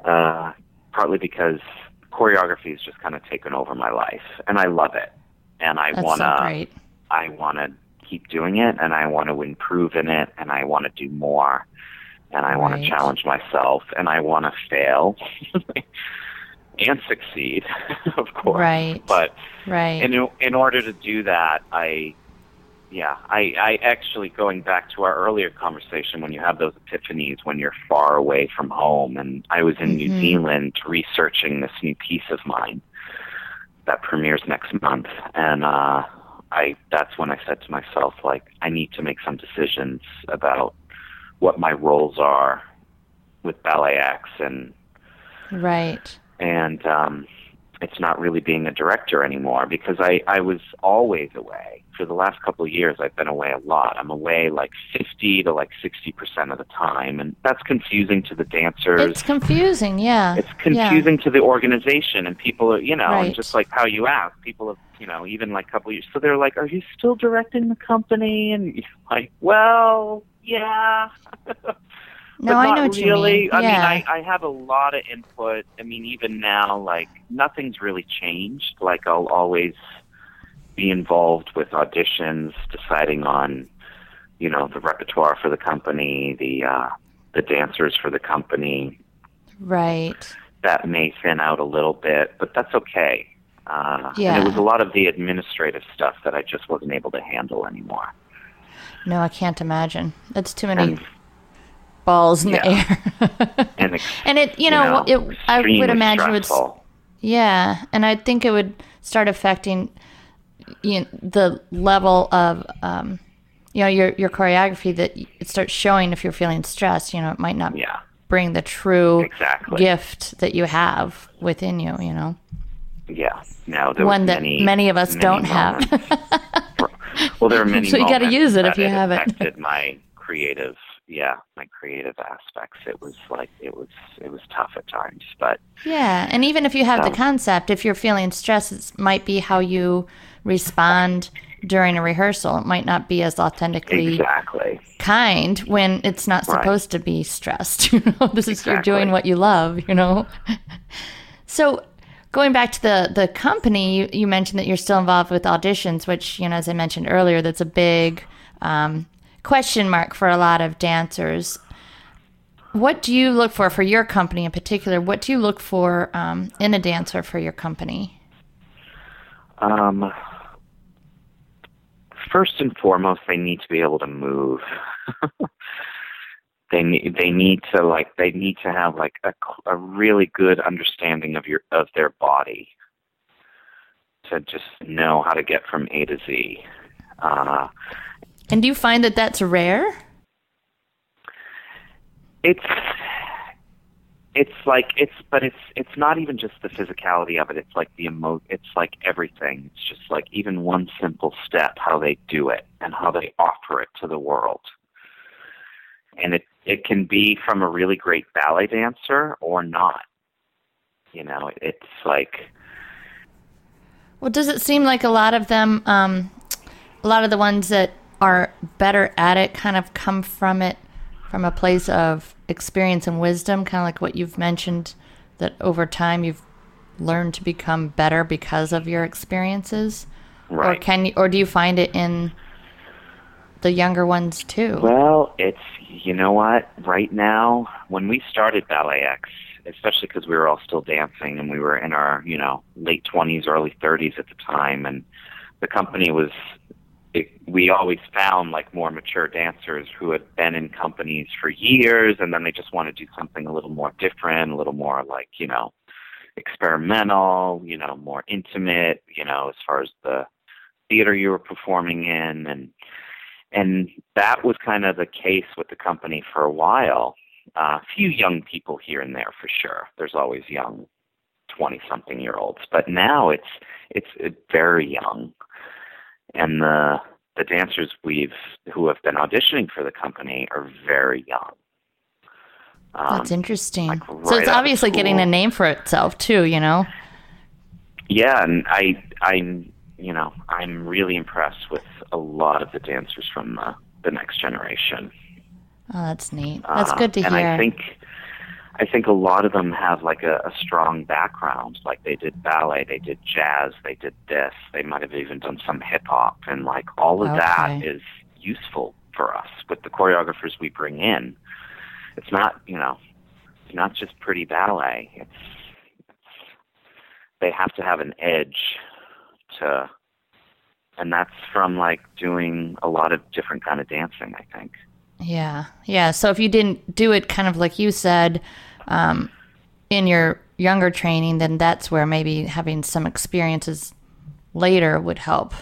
A: Uh, partly because choreography has just kind of taken over my life, and I love it, and I
C: That's
A: wanna.
C: so great.
A: I want to keep doing it and I want to improve in it and I want to do more and I want to challenge myself and I want to fail and succeed, of course.
C: Right.
A: But
C: Right.
A: in in order to do that, I yeah, I I actually going back to our earlier conversation when you have those epiphanies when you're far away from home and I was in New
C: Mhm.
A: Zealand researching this new piece of mine that premieres next month, and uh, I that's when I said to myself, like, I need to make some decisions about what my roles are with Ballet X and
C: right
A: and um, it's not really being a director anymore because I I was always away for the last couple of years I've been away a lot. I'm away like 50 to like 60% of the time and that's confusing to the dancers.
C: It's confusing, yeah.
A: It's confusing
C: yeah.
A: to the organization and people, are, you know,
C: right.
A: and just like how you ask, people have, you know, even like a couple of years so they're like, "Are you still directing the company?" and you're like, "Well, yeah."
C: No, I know
A: really.
C: mean. Yeah.
A: I mean, I, I have a lot of input. I mean, even now, like nothing's really changed. Like I'll always be involved with auditions, deciding on, you know, the repertoire for the company, the uh, the dancers for the company.
C: Right.
A: That may thin out a little bit, but that's okay. Uh,
C: yeah.
A: And it was a lot of the administrative stuff that I just wasn't able to handle anymore.
C: No, I can't imagine. That's too many
A: And,
C: balls in
A: yeah.
C: the air.
A: and, ex-
C: and it, you know,
A: you know,
C: it. I would imagine it would. Yeah, and I think it would start affecting you know, the level of um, you know your your choreography that it starts showing if you're feeling stressed. You know, it might not
A: Yeah.
C: bring the true
A: Exactly.
C: gift that you have within you. You know,
A: Yeah. Now there
C: one that
A: many,
C: many of us
A: many
C: don't have.
A: well, there are many.
C: So you gotta use it if you have it.
A: Affected my creative, yeah, my creative aspects. It was like it was it was tough at times, but
C: Yeah, and even if you have the
A: Um,
C: concept, if you're feeling stressed, it might be how you respond during a rehearsal. It might not be as authentically
A: exactly.
C: kind when it's not
A: Right.
C: supposed to be stressed. You know, this is you're doing what you love. You know. so, going back to the the company, you, you mentioned that you're still involved with auditions, which you know, as I mentioned earlier, that's a big um, question mark for a lot of dancers. What do you look for for your company in particular? What do you look for um, in a dancer for your company?
A: Um, first and foremost, they need to be able to move. they need they need to like they need to have like a, a really good understanding of your of their body to just know how to get from A to Z. Uh,
C: And do you find that that's rare?
A: it's it's like it's but it's it's not even just the physicality of it. It's like the emo it's like everything. It's just like even one simple step how they do it and how they offer it to the world. And it it can be from a really great ballet dancer or not. You know it's like
C: Well, does it seem like a lot of them, um, a lot of the ones that are better at it, kind of come from it from a place of experience and wisdom, kind of like what you've mentioned, that over time you've learned to become better because of your experiences,
A: Right.
C: or can you, or do you find it in the younger ones too?
A: Well, it's you know what? Right now, when we started Ballet X, especially because we were all still dancing and we were in our you know late twenties, early thirties at the time, and the company was. It, we always found like more mature dancers who had been in companies for years, and then they just want to do something a little more different, a little more like you know experimental, you know, more intimate, you know, as far as the theater you were performing in and and that was kind of the case with the company for a while. A uh, few young people here and there for sure. There's always young, twenty-something year olds, but now it's it's uh, very young, and the the dancers we've who have been auditioning for the company are very young. Um,
C: That's interesting.
A: like
C: so it's obviously getting a name for itself too. You know.
A: yeah, and I I'm you know I'm really impressed with a lot of the dancers from the the next generation.
C: Oh, that's neat. That's
A: Uh,
C: good to
A: and
C: hear.
A: I think I think a lot of them have like a, a strong background. Like they did ballet, they did jazz, they did this. They might have even done some hip hop, and like all of that
C: Okay.
A: is useful for us with the choreographers we bring in. It's not you know, it's not just pretty ballet. It's, it's they have to have an edge to, and that's from like doing a lot of different kind of dancing. I think.
C: Yeah, yeah. So if you didn't do it kind of like you said, um, in your younger training, then that's where maybe having some experiences later would help.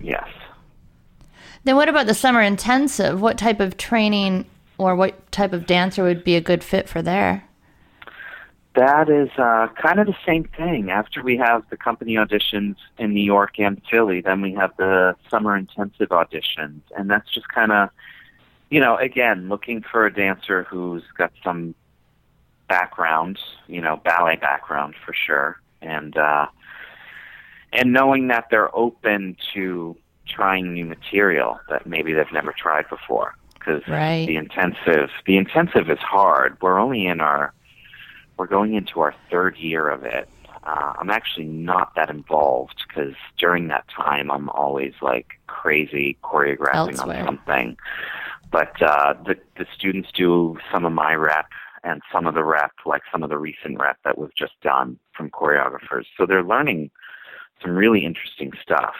A: Yes.
C: Then what about the summer intensive? What type of training or what type of dancer would be a good fit for there?
A: That is uh, kind of the same thing. After we have the company auditions in New York and Philly, then we have the summer intensive auditions. And that's just kind of, you know, again, looking for a dancer who's got some background, you know, ballet background for sure. And, uh, and knowing that they're open to trying new material that maybe they've never tried before because
C: right.
A: the intensive the intensive is hard. We're only in our we're going into our third year of it. Uh, I'm actually not that involved because during that time I'm always like crazy choreographing
C: Elsewhere.
A: on something. But uh, the the students do some of my rep and some of the rep, like some of the recent rep that was just done from choreographers. So they're learning some really interesting stuff.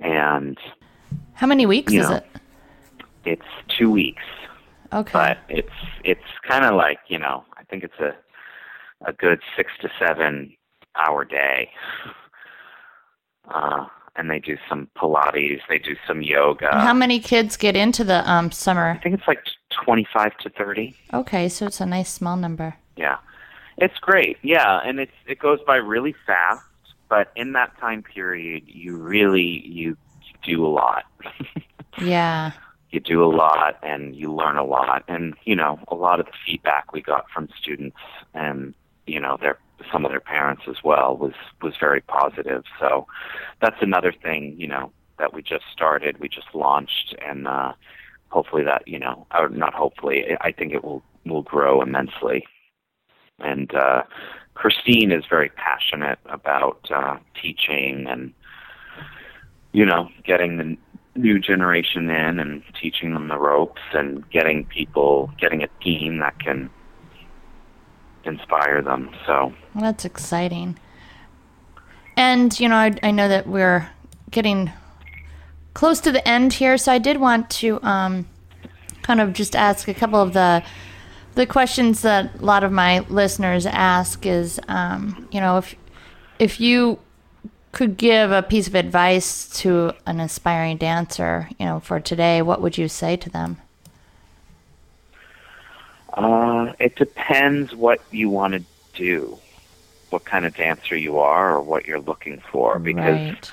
A: And
C: How many weeks
A: You
C: is it?
A: it's two weeks,
C: Okay.
A: but it's it's kind of like you know I think it's a a good six to seven hour day. Uh, and they do some Pilates, they do some yoga.
C: How many kids get into the um, summer?
A: I think it's like 25 to 30.
C: Okay, so it's a nice small number.
A: Yeah. It's great. Yeah, and it's it goes by really fast, but in that time period you really you do a lot.
C: Yeah.
A: you do a lot and you learn a lot and you know a lot of the feedback we got from students and you know their some of their parents as well was was very positive. So that's another thing you know that we just started we just launched and uh hopefully that you know or not hopefully i think it will will grow immensely. And uh christine is very passionate about uh teaching and you know getting the new generation in and teaching them the ropes and getting people getting a team that can inspire them so
C: Well, that's exciting. And, you know, I, I know that we're getting close to the end here, so I did want to um, kind of just ask a couple of the the questions that a lot of my listeners ask is, um, you know, if if you could give a piece of advice to an aspiring dancer, you know, for today, what would you say to them?
A: Uh it depends what you want to do what kind of dancer you are or what you're looking for because
C: right.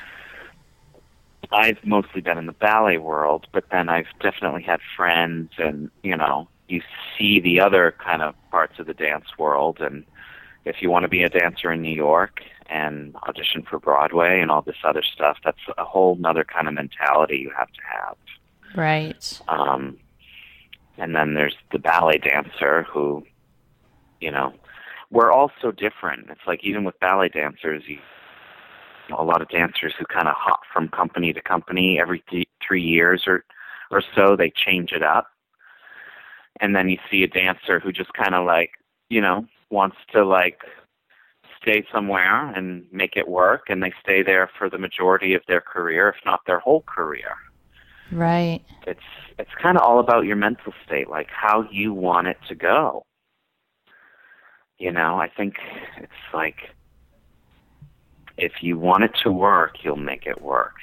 A: I've mostly been in the ballet world, but then I've definitely had friends and, you know, you see the other kind of parts of the dance world and if you want to be a dancer in New York and audition for Broadway and all this other stuff, that's a whole nother kind of mentality you have to have.
C: Right.
A: Um, and then there's the ballet dancer who, you know, we're all so different. It's like even with ballet dancers, you a lot of dancers who kind of hop from company to company every th- three years or or so. They change it up, and then you see a dancer who just kind of like you know wants to like stay somewhere and make it work, and they stay there for the majority of their career, if not their whole career.
C: Right.
A: It's it's kind of all about your mental state, like how you want it to go. You know, I think it's like if you want it to work, you'll make it work.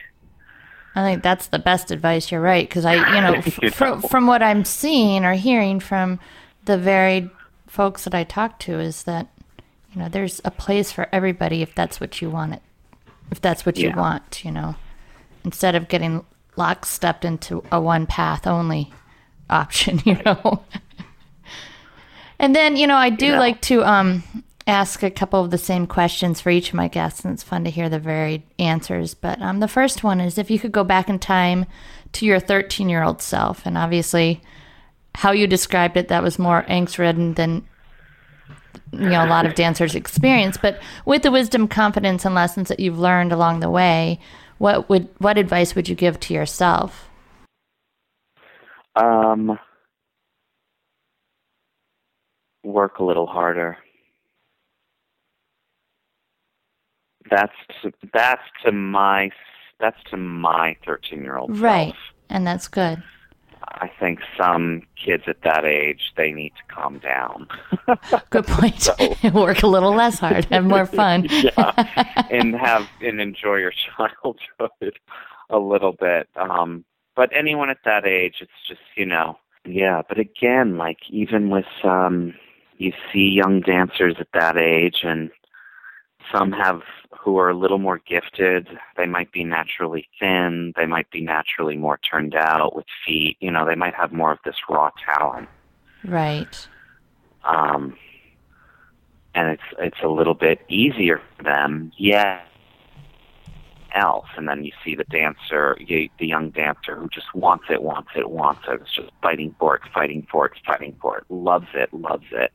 C: I think that's the best advice. You're right, because I, you know, f-
A: You know.
C: from what I'm seeing or hearing from the varied folks that I talk to is that you know there's a place for everybody if that's what you want it, if that's what you want, you know, instead of getting lockstepped into a one path only option, you know. and then you know I do
A: know.
C: like to um ask a couple of the same questions for each of my guests, and it's fun to hear the varied answers. But um, the first one is if you could go back in time to your 13 year old self, and obviously how you described it, that was more angst ridden than you know a lot of dancers experience. But with the wisdom, confidence, and lessons that you've learned along the way, what would what advice would you give to yourself?
A: Um, work a little harder. That's to, that's to my that's to my thirteen year old
C: Right, and that's good.
A: I think some kids at that age they need to calm down.
C: Good point. so, Work a little less hard, have more fun.
A: yeah, and have and enjoy your childhood a little bit. Um, but anyone at that age, it's just you know, yeah. But again, like even with um, you see young dancers at that age, and some have who are a little more gifted. They might be naturally thin. They might be naturally more turned out with feet. You know, they might have more of this raw talent.
C: Right.
A: Um, and it's it's a little bit easier for them. Yeah. Else, and then you see the dancer, you, the young dancer who just wants it, wants it, wants it. It's just fighting for it, fighting for it, fighting for it. Loves it, loves it,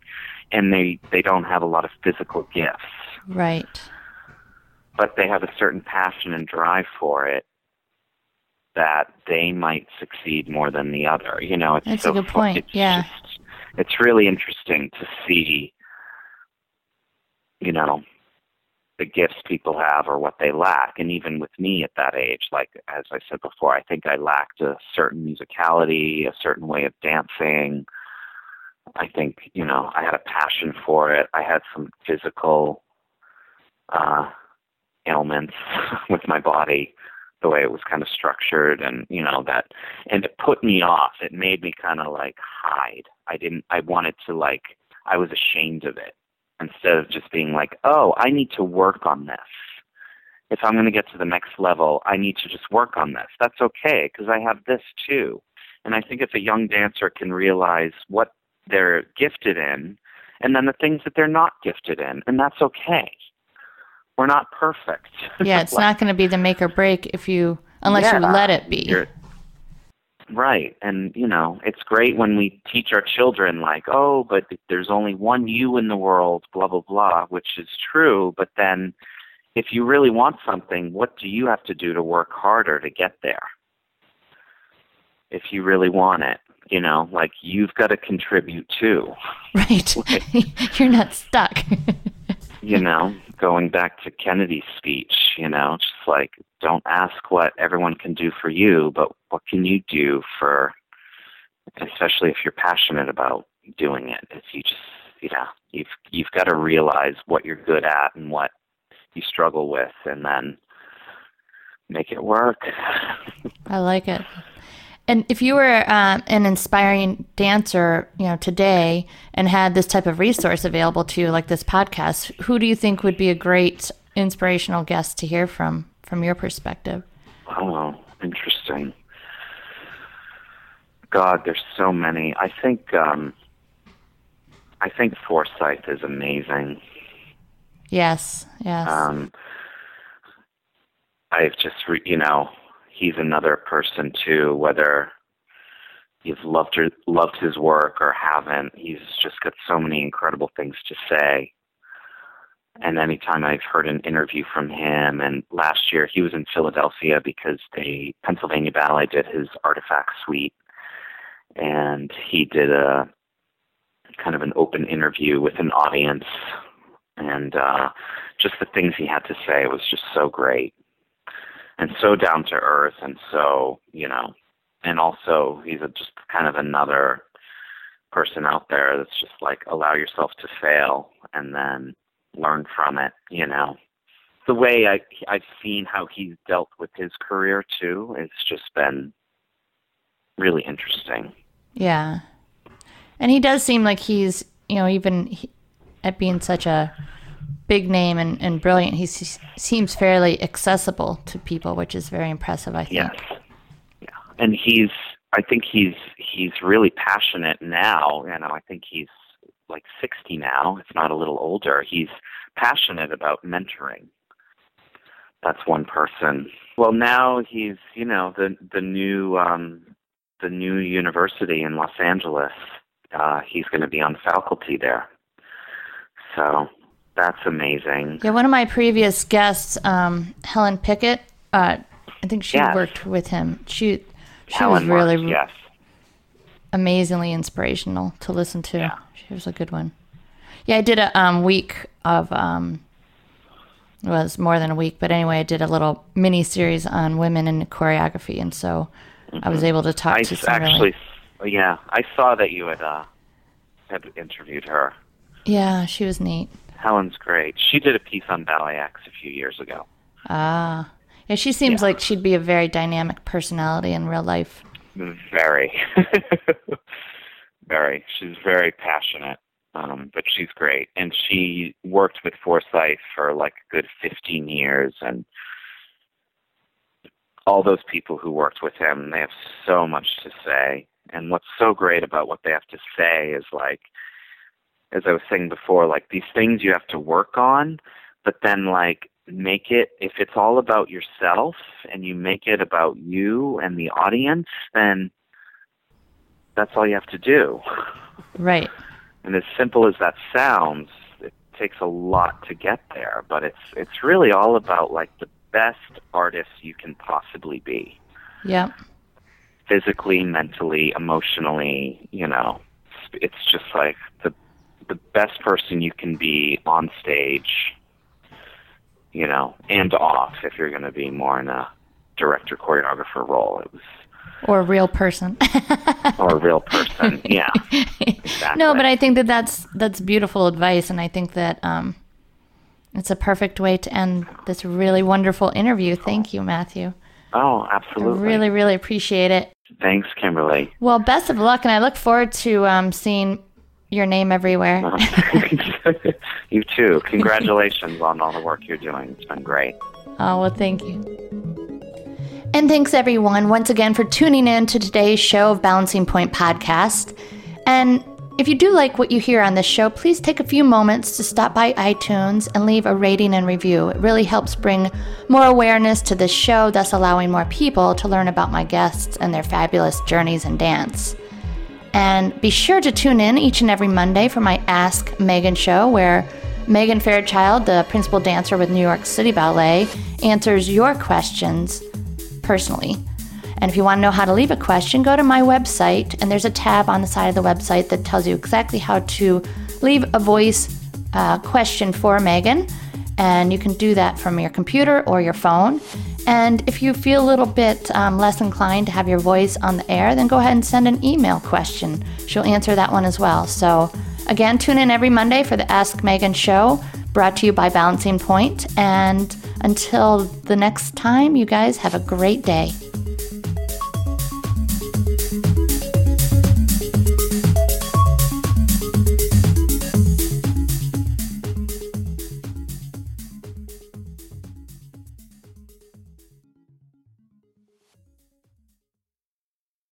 A: and they they don't have a lot of physical gifts.
C: Right
A: but they have a certain passion and drive for it that they might succeed more than the other. You know, it's
C: That's
A: so
C: a good point.
A: It's
C: yeah.
A: Just, it's really interesting to see, you know, the gifts people have or what they lack. And even with me at that age, like as I said before, I think I lacked a certain musicality, a certain way of dancing. I think, you know, I had a passion for it. I had some physical uh ailments with my body the way it was kind of structured and you know that and it put me off. It made me kind of like hide. I didn't i wanted to like i was ashamed of it instead of just being like oh i need to work on this. If i'm going to get to the next level i need to just work on this. That's okay because i have this too. And i think if a young dancer can realize what they're gifted in and then the things that they're not gifted in and that's okay we're not perfect.
C: Yeah, it's like, not going to be the make or break if you unless yeah, you let it be.
A: Right. And, you know, it's great when we teach our children, like, oh, but there's only one you in the world, blah, blah, blah, which is true. But then if you really want something, what do you have to do to work harder to get there? If you really want it, you know, like you've got to contribute too.
C: Right. like, You're not stuck.
A: You know, going back to Kennedy's speech, you know, just like don't ask what everyone can do for you, but what can you do for especially if you're passionate about doing it. If you just you know, you've you've got to realize what you're good at and what you struggle with and then make it work.
C: I like it. And if you were um, an inspiring dancer, you know, today and had this type of resource available to you, like this podcast, who do you think would be a great inspirational guest to hear from, from your perspective?
A: Oh, interesting. God, there's so many. I think, um, I think Forsythe is amazing.
C: Yes, yes.
A: Um, I've just, re- you know, he's another person too, whether you've loved or loved his work or haven't. He's just got so many incredible things to say. And anytime I've heard an interview from him, and last year he was in Philadelphia because the Pennsylvania Ballet did his artifact suite, and he did a kind of an open interview with an audience, and uh, just the things he had to say was just so great and so down to earth and so you know and also he's a, just kind of another person out there that's just like allow yourself to fail and then learn from it you know. The way i i've seen how he's dealt with his career too it's just been really interesting.
C: Yeah. And he does seem like he's you know even he, at being such a big name and, and brilliant. He seems fairly accessible to people, which is very impressive. I think.
A: Yes. Yeah. And he's. I think he's he's really passionate now. You know, I think he's like 60 now, if not a little older. He's passionate about mentoring. That's one person. Well, now he's you know the the new um, the new university in Los Angeles. Uh, he's going to be on faculty there. So that's amazing.
C: Yeah, one of my previous guests, um, Helen Pickett, uh, I think she yes. worked with him. She she
A: Helen
C: was really
A: Marks, yes.
C: amazingly inspirational to listen to. Yeah. She was a good one. Yeah, I did a um, week of um, it was more than a week, but anyway, I did a little mini series on women in choreography, and so I was able to talk
A: I
C: to some
A: actually,
C: really,
A: yeah, I saw that you had uh, had interviewed her.
C: yeah, she was neat.
A: Helen's great. She did a piece on Ballet X a few years ago.
C: Ah, yeah, she seems
A: Yeah.
C: like she'd be a very dynamic personality in real life.
A: Very, very. She's very passionate, um, but she's great. And she worked with Forsythe for like a good 15 years, and all those people who worked with him, they have so much to say. And what's so great about what they have to say is like, as I was saying before, like these things you have to work on, but then like make it if it's all about yourself and you make it about you and the audience, then that's all you have to do.
C: Right.
A: And as simple as that sounds, it takes a lot to get there, but it's it's really all about like the best artist you can possibly be.
C: Yep.
A: Physically, mentally, emotionally, you know. It's just like the the best person you can be on stage, you know, and off if you're going to be more in a director choreographer role. It was
C: Or a real person.
A: or a real person. Yeah. Exactly.
C: No, but I think that that's that's beautiful advice, and I think that um, it's a perfect way to end this really wonderful interview. Thank you, Matthew.
A: Oh,
C: I
A: absolutely.
C: really, really appreciate it.
A: Thanks, Kimberly.
C: Well, best of luck, and I look forward to um, seeing your name everywhere.
A: you too. Congratulations on all the work you're doing. It's been great.
C: Oh, well, thank you. And thanks, everyone, once again for tuning in to today's show of Balancing Point Podcast. And if you do like what you hear on this show, please take a few moments to stop by iTunes and leave a rating and review. It really helps bring more awareness to this show, thus allowing more people to learn about my guests and their fabulous journeys in dance. And be sure to tune in each and every Monday for my Ask Megan show, where Megan Fairchild, the principal dancer with New York City Ballet, answers your questions personally. And if you want to know how to leave a question, go to my website, and there's a tab on the side of the website that tells you exactly how to leave a voice uh, question for Megan. And you can do that from your computer or your phone. And if you feel a little bit um, less inclined to have your voice on the air, then go ahead and send an email question. She'll answer that one as well. So, again, tune in every Monday for the Ask Megan show, brought to you by Balancing Point. And until the next time, you guys have a great day.